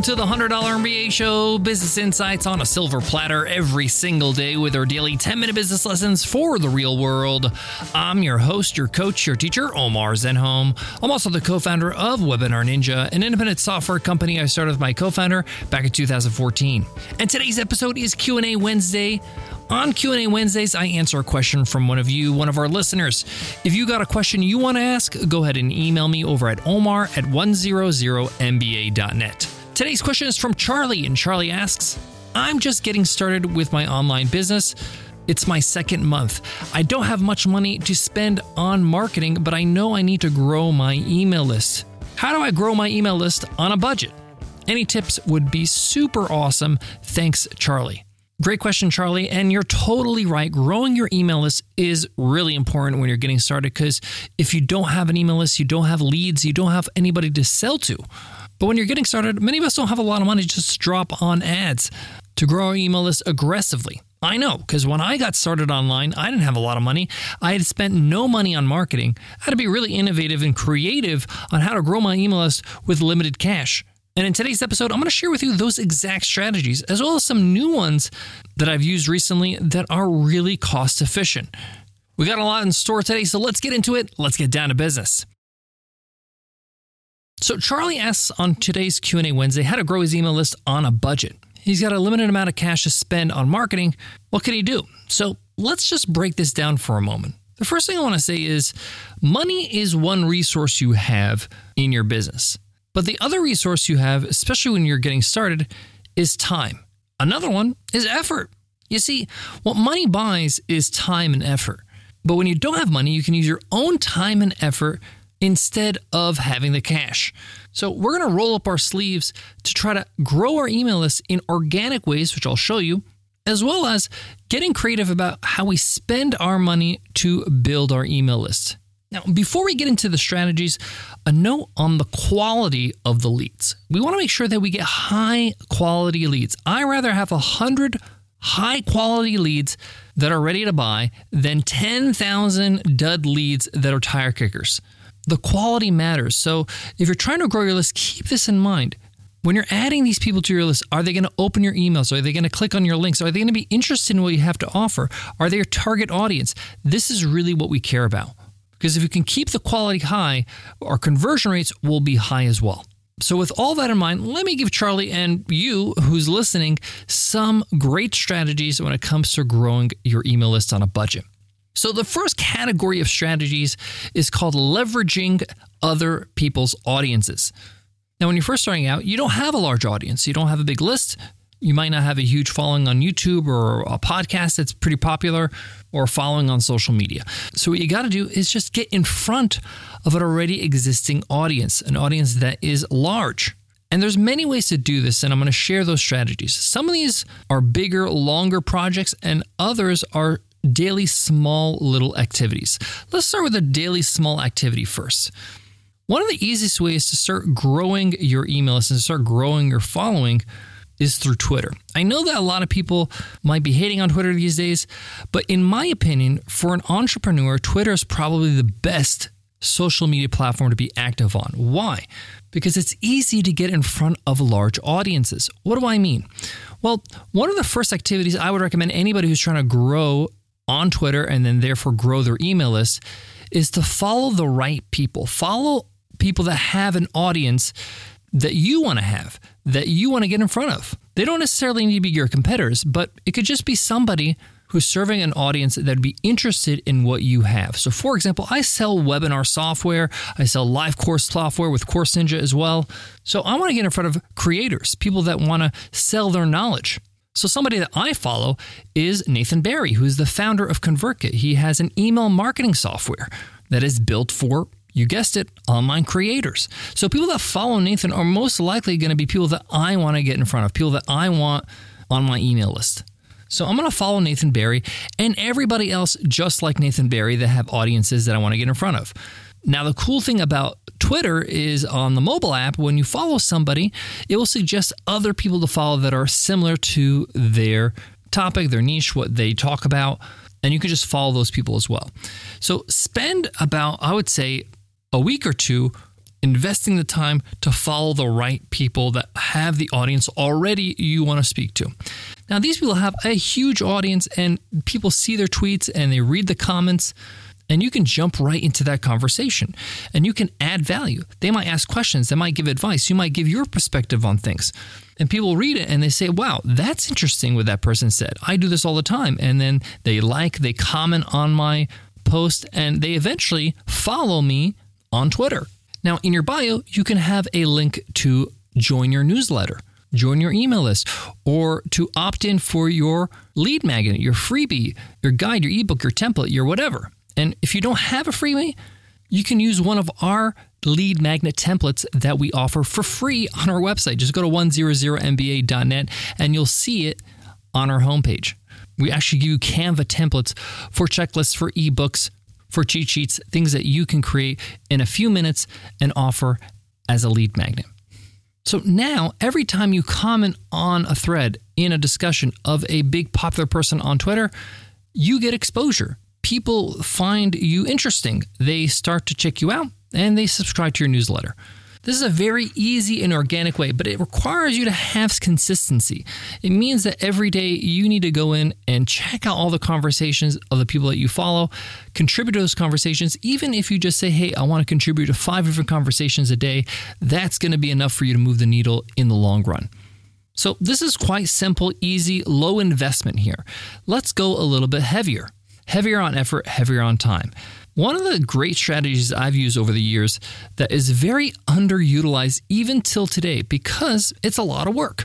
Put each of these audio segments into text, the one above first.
Welcome to the $100 MBA Show, business insights on a silver platter every single day with our daily 10 minute business lessons for the real world. I'm your host, your coach, your teacher, Omar Zenhom. I'm also the co founder of Webinar Ninja, an independent software company I started with my co founder back in 2014. And today's episode is Q&A Wednesday. On Q&A Wednesdays, I answer a question from one of you, one of our listeners. If you got a question you want to ask, go ahead and email me over at omar at 100mba.net. Today's question is from Charlie, and Charlie asks, I'm just getting started with my online business. It's my second month. I don't have much money to spend on marketing, but I know I need to grow my email list. How do I grow my email list on a budget? Any tips would be super awesome. Thanks, Charlie. Great question, Charlie. And you're totally right. Growing your email list is really important when you're getting started because if you don't have an email list, you don't have leads, you don't have anybody to sell to. But when you're getting started, many of us don't have a lot of money just to drop on ads to grow our email list aggressively. I know because when I got started online, I didn't have a lot of money. I had spent no money on marketing. I had to be really innovative and creative on how to grow my email list with limited cash. And in today's episode, I'm going to share with you those exact strategies, as well as some new ones that I've used recently that are really cost efficient. We got a lot in store today, so let's get into it. Let's get down to business. So Charlie asks on today's Q&A Wednesday how to grow his email list on a budget. He's got a limited amount of cash to spend on marketing. What can he do? So let's just break this down for a moment. The first thing I want to say is money is one resource you have in your business. But the other resource you have, especially when you're getting started, is time. Another one is effort. You see, what money buys is time and effort. But when you don't have money, you can use your own time and effort instead of having the cash. So we're going to roll up our sleeves to try to grow our email list in organic ways, which I'll show you, as well as getting creative about how we spend our money to build our email list. Now, before we get into the strategies, a note on the quality of the leads. We want to make sure that we get high quality leads. I rather have 100 high quality leads that are ready to buy than 10,000 dud leads that are tire kickers. The quality matters. So, if you're trying to grow your list, keep this in mind. When you're adding these people to your list, are they going to open your emails? Are they going to click on your links? Are they going to be interested in what you have to offer? Are they your target audience? This is really what we care about. Because if you can keep the quality high, our conversion rates will be high as well. So, with all that in mind, let me give Charlie and you who's listening some great strategies when it comes to growing your email list on a budget. So, the first category of strategies is called leveraging other people's audiences. Now, when you're first starting out, you don't have a large audience, you don't have a big list, you might not have a huge following on YouTube or a podcast that's pretty popular or following on social media. So, what you got to do is just get in front of an already existing audience, an audience that is large. And there's many ways to do this, and I'm going to share those strategies. Some of these are bigger, longer projects, and others are daily, small, little activities. Let's start with a daily, small activity first. One of the easiest ways to start growing your email list and start growing your following is through Twitter. I know that a lot of people might be hating on Twitter these days, but in my opinion, for an entrepreneur, Twitter is probably the best social media platform to be active on. Why? Because it's easy to get in front of large audiences. What do I mean? Well, one of the first activities I would recommend anybody who's trying to grow on Twitter and then therefore grow their email list is to follow the right people. Follow people that have an audience that you want to have, that you want to get in front of. They don't necessarily need to be your competitors, but it could just be somebody who's serving an audience that would be interested in what you have. So, for example, I sell webinar software, I sell live course software with Course Ninja as well. So, I want to get in front of creators, people that want to sell their knowledge. So, somebody that I follow is Nathan Barry, who's the founder of ConvertKit. He has an email marketing software that is built for you guessed it, online creators. So people that follow Nathan are most likely going to be people that I want to get in front of, people that I want on my email list. So I'm going to follow Nathan Barry and everybody else just like Nathan Barry that have audiences that I want to get in front of. Now, the cool thing about Twitter is on the mobile app, when you follow somebody, it will suggest other people to follow that are similar to their topic, their niche, what they talk about, and you can just follow those people as well. So spend about, I would say, a week or two investing the time to follow the right people that have the audience already you want to speak to. Now, these people have a huge audience and people see their tweets and they read the comments and you can jump right into that conversation and you can add value. They might ask questions, they might give advice, you might give your perspective on things. And people read it and they say, wow, that's interesting what that person said. I do this all the time. And then they like, they comment on my post, and they eventually follow me on Twitter. Now, in your bio, you can have a link to join your newsletter, join your email list, or to opt in for your lead magnet, your freebie, your guide, your ebook, your template, your whatever. And if you don't have a freebie, you can use one of our lead magnet templates that we offer for free on our website. Just go to 100mba.net and you'll see it on our homepage. We actually give you Canva templates for checklists, for ebooks, for cheat sheets, things that you can create in a few minutes and offer as a lead magnet. So now, every time you comment on a thread in a discussion of a big popular person on Twitter, you get exposure people find you interesting. They start to check you out and they subscribe to your newsletter. This is a very easy and organic way, but it requires you to have consistency. It means that every day you need to go in and check out all the conversations of the people that you follow, contribute to those conversations. Even if you just say, hey, I want to contribute to five different conversations a day, that's going to be enough for you to move the needle in the long run. So, this is quite simple, easy, low investment here. Let's go a little bit heavier heavier on effort, heavier on time. One of the great strategies I've used over the years that is very underutilized even till today because it's a lot of work.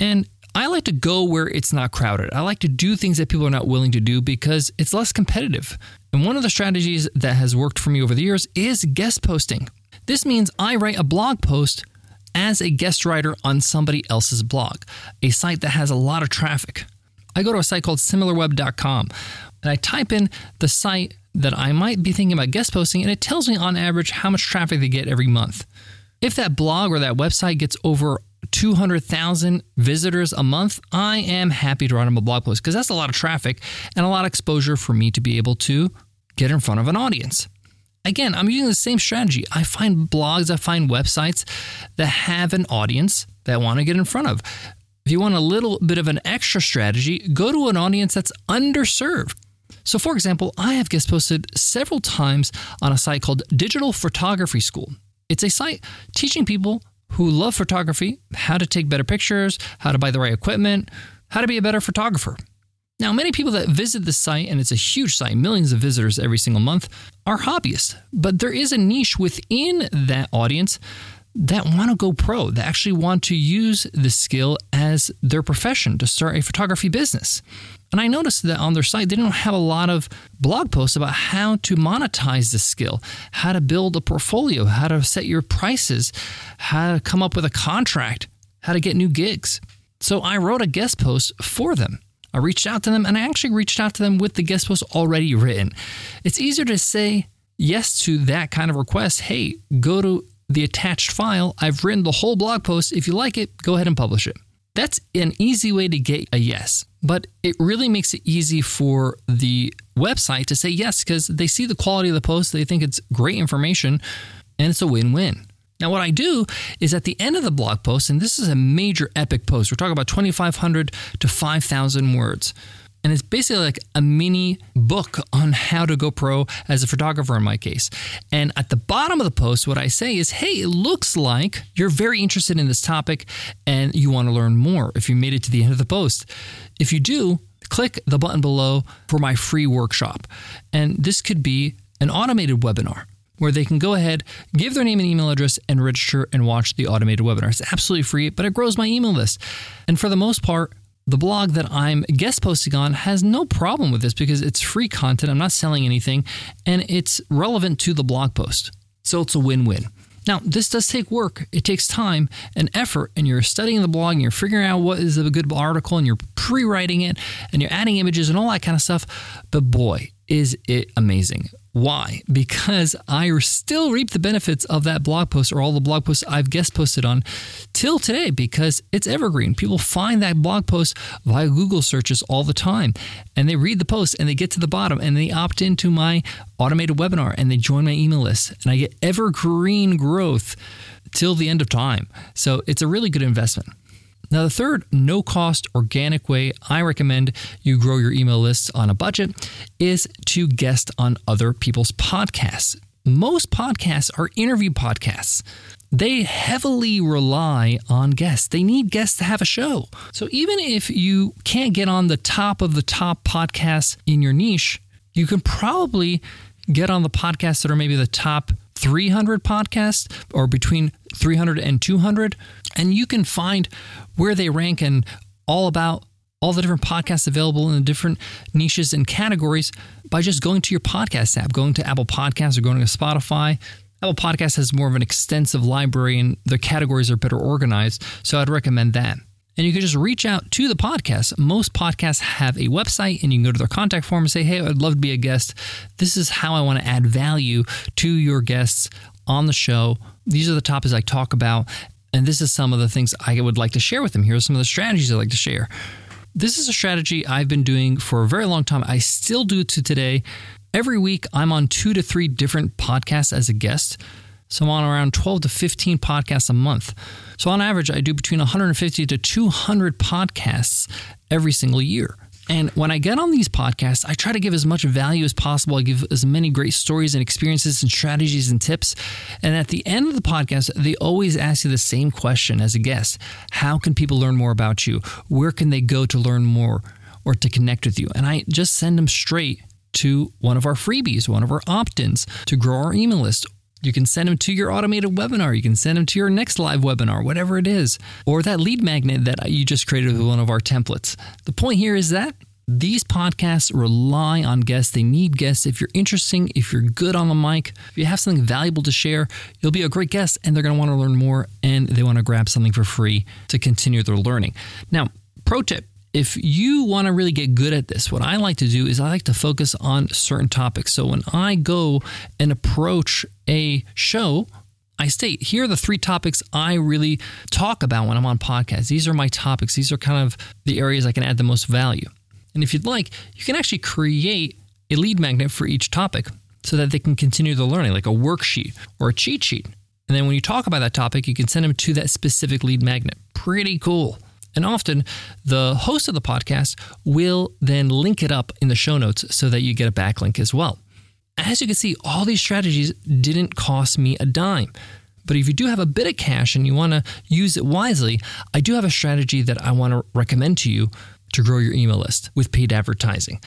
And I like to go where it's not crowded. I like to do things that people are not willing to do because it's less competitive. And one of the strategies that has worked for me over the years is guest posting. This means I write a blog post as a guest writer on somebody else's blog, a site that has a lot of traffic. I go to a site called similarweb.com and I type in the site that I might be thinking about guest posting, and it tells me on average how much traffic they get every month. If that blog or that website gets over 200,000 visitors a month, I am happy to run them a blog post because that's a lot of traffic and a lot of exposure for me to be able to get in front of an audience. Again, I'm using the same strategy. I find blogs, I find websites that have an audience that I want to get in front of. If you want a little bit of an extra strategy, go to an audience that's underserved. So, for example, I have guest posted several times on a site called Digital Photography School. It's a site teaching people who love photography how to take better pictures, how to buy the right equipment, how to be a better photographer. Now, many people that visit this site, and it's a huge site, millions of visitors every single month, are hobbyists. But there is a niche within that audience that want to go pro, that actually want to use this skill as their profession to start a photography business. And I noticed that on their site, they don't have a lot of blog posts about how to monetize this skill, how to build a portfolio, how to set your prices, how to come up with a contract, how to get new gigs. So I wrote a guest post for them. I reached out to them and I actually reached out to them with the guest post already written. It's easier to say yes to that kind of request. Hey, go to the attached file. I've written the whole blog post. If you like it, go ahead and publish it. That's an easy way to get a yes, but it really makes it easy for the website to say yes because they see the quality of the post, they think it's great information, and it's a win win. Now, what I do is at the end of the blog post, and this is a major epic post, we're talking about 2,500 to 5,000 words. And it's basically like a mini book on how to go pro as a photographer in my case. And at the bottom of the post, what I say is, hey, it looks like you're very interested in this topic and you want to learn more if you made it to the end of the post. If you do, click the button below for my free workshop. And this could be an automated webinar where they can go ahead, give their name and email address, and register and watch the automated webinar. It's absolutely free, but it grows my email list. And for the most part, the blog that I'm guest posting on has no problem with this because it's free content. I'm not selling anything and it's relevant to the blog post. So it's a win win. Now, this does take work. It takes time and effort, and you're studying the blog and you're figuring out what is a good article and you're pre writing it and you're adding images and all that kind of stuff. But boy, is it amazing. Why? Because I still reap the benefits of that blog post or all the blog posts I've guest posted on till today because it's evergreen. People find that blog post via Google searches all the time and they read the post and they get to the bottom and they opt into my automated webinar and they join my email list and I get evergreen growth till the end of time. So it's a really good investment. Now, the third no cost organic way I recommend you grow your email lists on a budget is to guest on other people's podcasts. Most podcasts are interview podcasts. They heavily rely on guests. They need guests to have a show. So even if you can't get on the top of the top podcasts in your niche, you can probably get on the podcasts that are maybe the top 300 podcasts or between 300 and 200 and you can find where they rank and all about all the different podcasts available in the different niches and categories by just going to your podcast app, going to Apple Podcasts or going to Spotify. Apple Podcasts has more of an extensive library and the categories are better organized, so I'd recommend that. And you can just reach out to the podcast. Most podcasts have a website, and you can go to their contact form and say, Hey, I'd love to be a guest. This is how I want to add value to your guests on the show. These are the topics I talk about. And this is some of the things I would like to share with them. Here are some of the strategies I'd like to share. This is a strategy I've been doing for a very long time. I still do it to today. Every week, I'm on two to three different podcasts as a guest. So I'm on around 12 to 15 podcasts a month. So on average, I do between 150 to 200 podcasts every single year. And when I get on these podcasts, I try to give as much value as possible. I give as many great stories and experiences and strategies and tips. And at the end of the podcast, they always ask you the same question as a guest How can people learn more about you? Where can they go to learn more or to connect with you? And I just send them straight to one of our freebies, one of our opt ins to grow our email list you can send them to your automated webinar. You can send them to your next live webinar, whatever it is, or that lead magnet that you just created with one of our templates. The point here is that these podcasts rely on guests. They need guests. If you're interesting, if you're good on the mic, if you have something valuable to share, you'll be a great guest and they're going to want to learn more and they want to grab something for free to continue their learning. Now, pro tip if you want to really get good at this, what I like to do is I like to focus on certain topics. So when I go and approach a show, I state here are the three topics I really talk about when I'm on podcasts. These are my topics. These are kind of the areas I can add the most value. And if you'd like, you can actually create a lead magnet for each topic so that they can continue the learning, like a worksheet or a cheat sheet. And then when you talk about that topic, you can send them to that specific lead magnet. Pretty cool. And often the host of the podcast will then link it up in the show notes so that you get a backlink as well. As you can see, all these strategies didn't cost me a dime. But if you do have a bit of cash and you want to use it wisely, I do have a strategy that I want to recommend to you to grow your email list with paid advertising.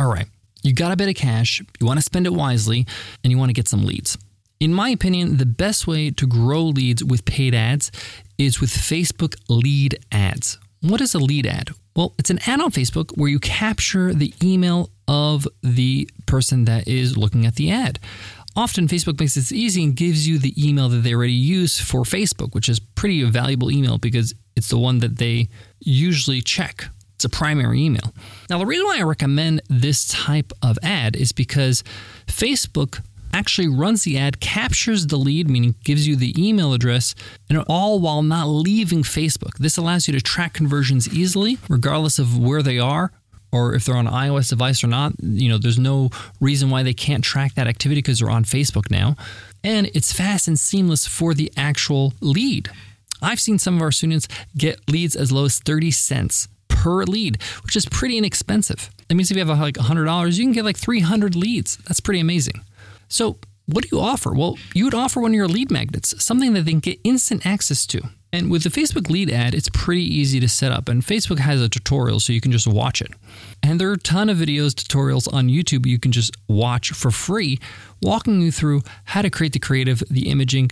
All right, you got a bit of cash, you want to spend it wisely, and you want to get some leads. In my opinion, the best way to grow leads with paid ads is with Facebook lead ads. What is a lead ad? Well, it's an ad on Facebook where you capture the email of the person that is looking at the ad. Often, Facebook makes this easy and gives you the email that they already use for Facebook, which is pretty valuable email because it's the one that they usually check. It's a primary email. Now, the reason why I recommend this type of ad is because Facebook actually runs the ad, captures the lead, meaning gives you the email address, and all while not leaving Facebook. This allows you to track conversions easily, regardless of where they are or if they're on an iOS device or not. You know, there's no reason why they can't track that activity because they're on Facebook now. And it's fast and seamless for the actual lead. I've seen some of our students get leads as low as 30 cents per lead, which is pretty inexpensive. That means if you have like $100, you can get like 300 leads. That's pretty amazing. So, what do you offer? Well, you would offer one of your lead magnets, something that they can get instant access to. And with the Facebook lead ad, it's pretty easy to set up. And Facebook has a tutorial so you can just watch it. And there are a ton of videos, tutorials on YouTube you can just watch for free, walking you through how to create the creative, the imaging,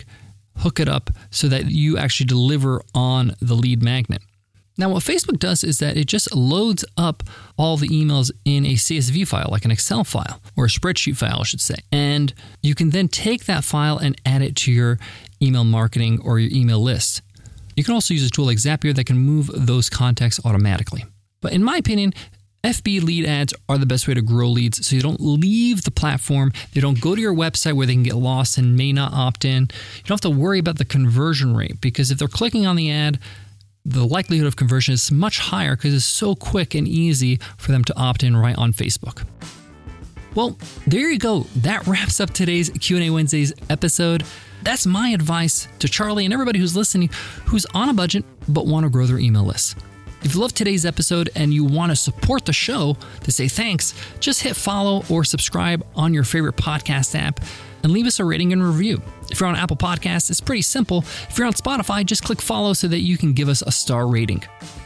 hook it up so that you actually deliver on the lead magnet. Now, what Facebook does is that it just loads up all the emails in a CSV file, like an Excel file or a spreadsheet file, I should say. And you can then take that file and add it to your email marketing or your email list. You can also use a tool like Zapier that can move those contacts automatically. But in my opinion, FB lead ads are the best way to grow leads so you don't leave the platform. They don't go to your website where they can get lost and may not opt in. You don't have to worry about the conversion rate because if they're clicking on the ad, the likelihood of conversion is much higher because it's so quick and easy for them to opt in right on Facebook. Well, there you go. That wraps up today's Q&A Wednesdays episode. That's my advice to Charlie and everybody who's listening who's on a budget but want to grow their email list. If you love today's episode and you want to support the show to say thanks, just hit follow or subscribe on your favorite podcast app and leave us a rating and review. If you're on Apple Podcasts, it's pretty simple. If you're on Spotify, just click follow so that you can give us a star rating.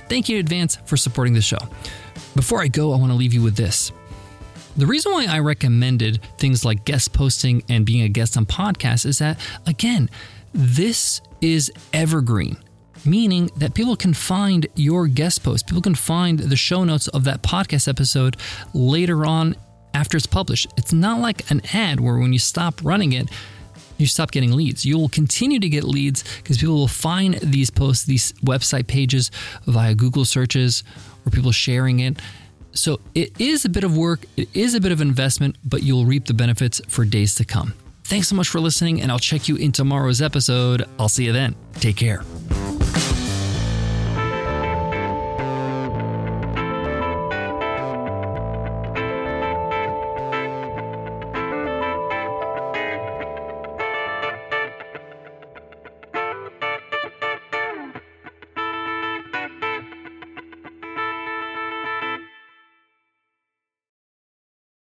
Thank you in advance for supporting the show. Before I go, I want to leave you with this. The reason why I recommended things like guest posting and being a guest on podcasts is that, again, this is evergreen meaning that people can find your guest post. People can find the show notes of that podcast episode later on after it's published. It's not like an ad where when you stop running it, you stop getting leads. You will continue to get leads because people will find these posts, these website pages via Google searches or people sharing it. So it is a bit of work, it is a bit of investment, but you'll reap the benefits for days to come. Thanks so much for listening, and I'll check you in tomorrow's episode. I'll see you then. Take care.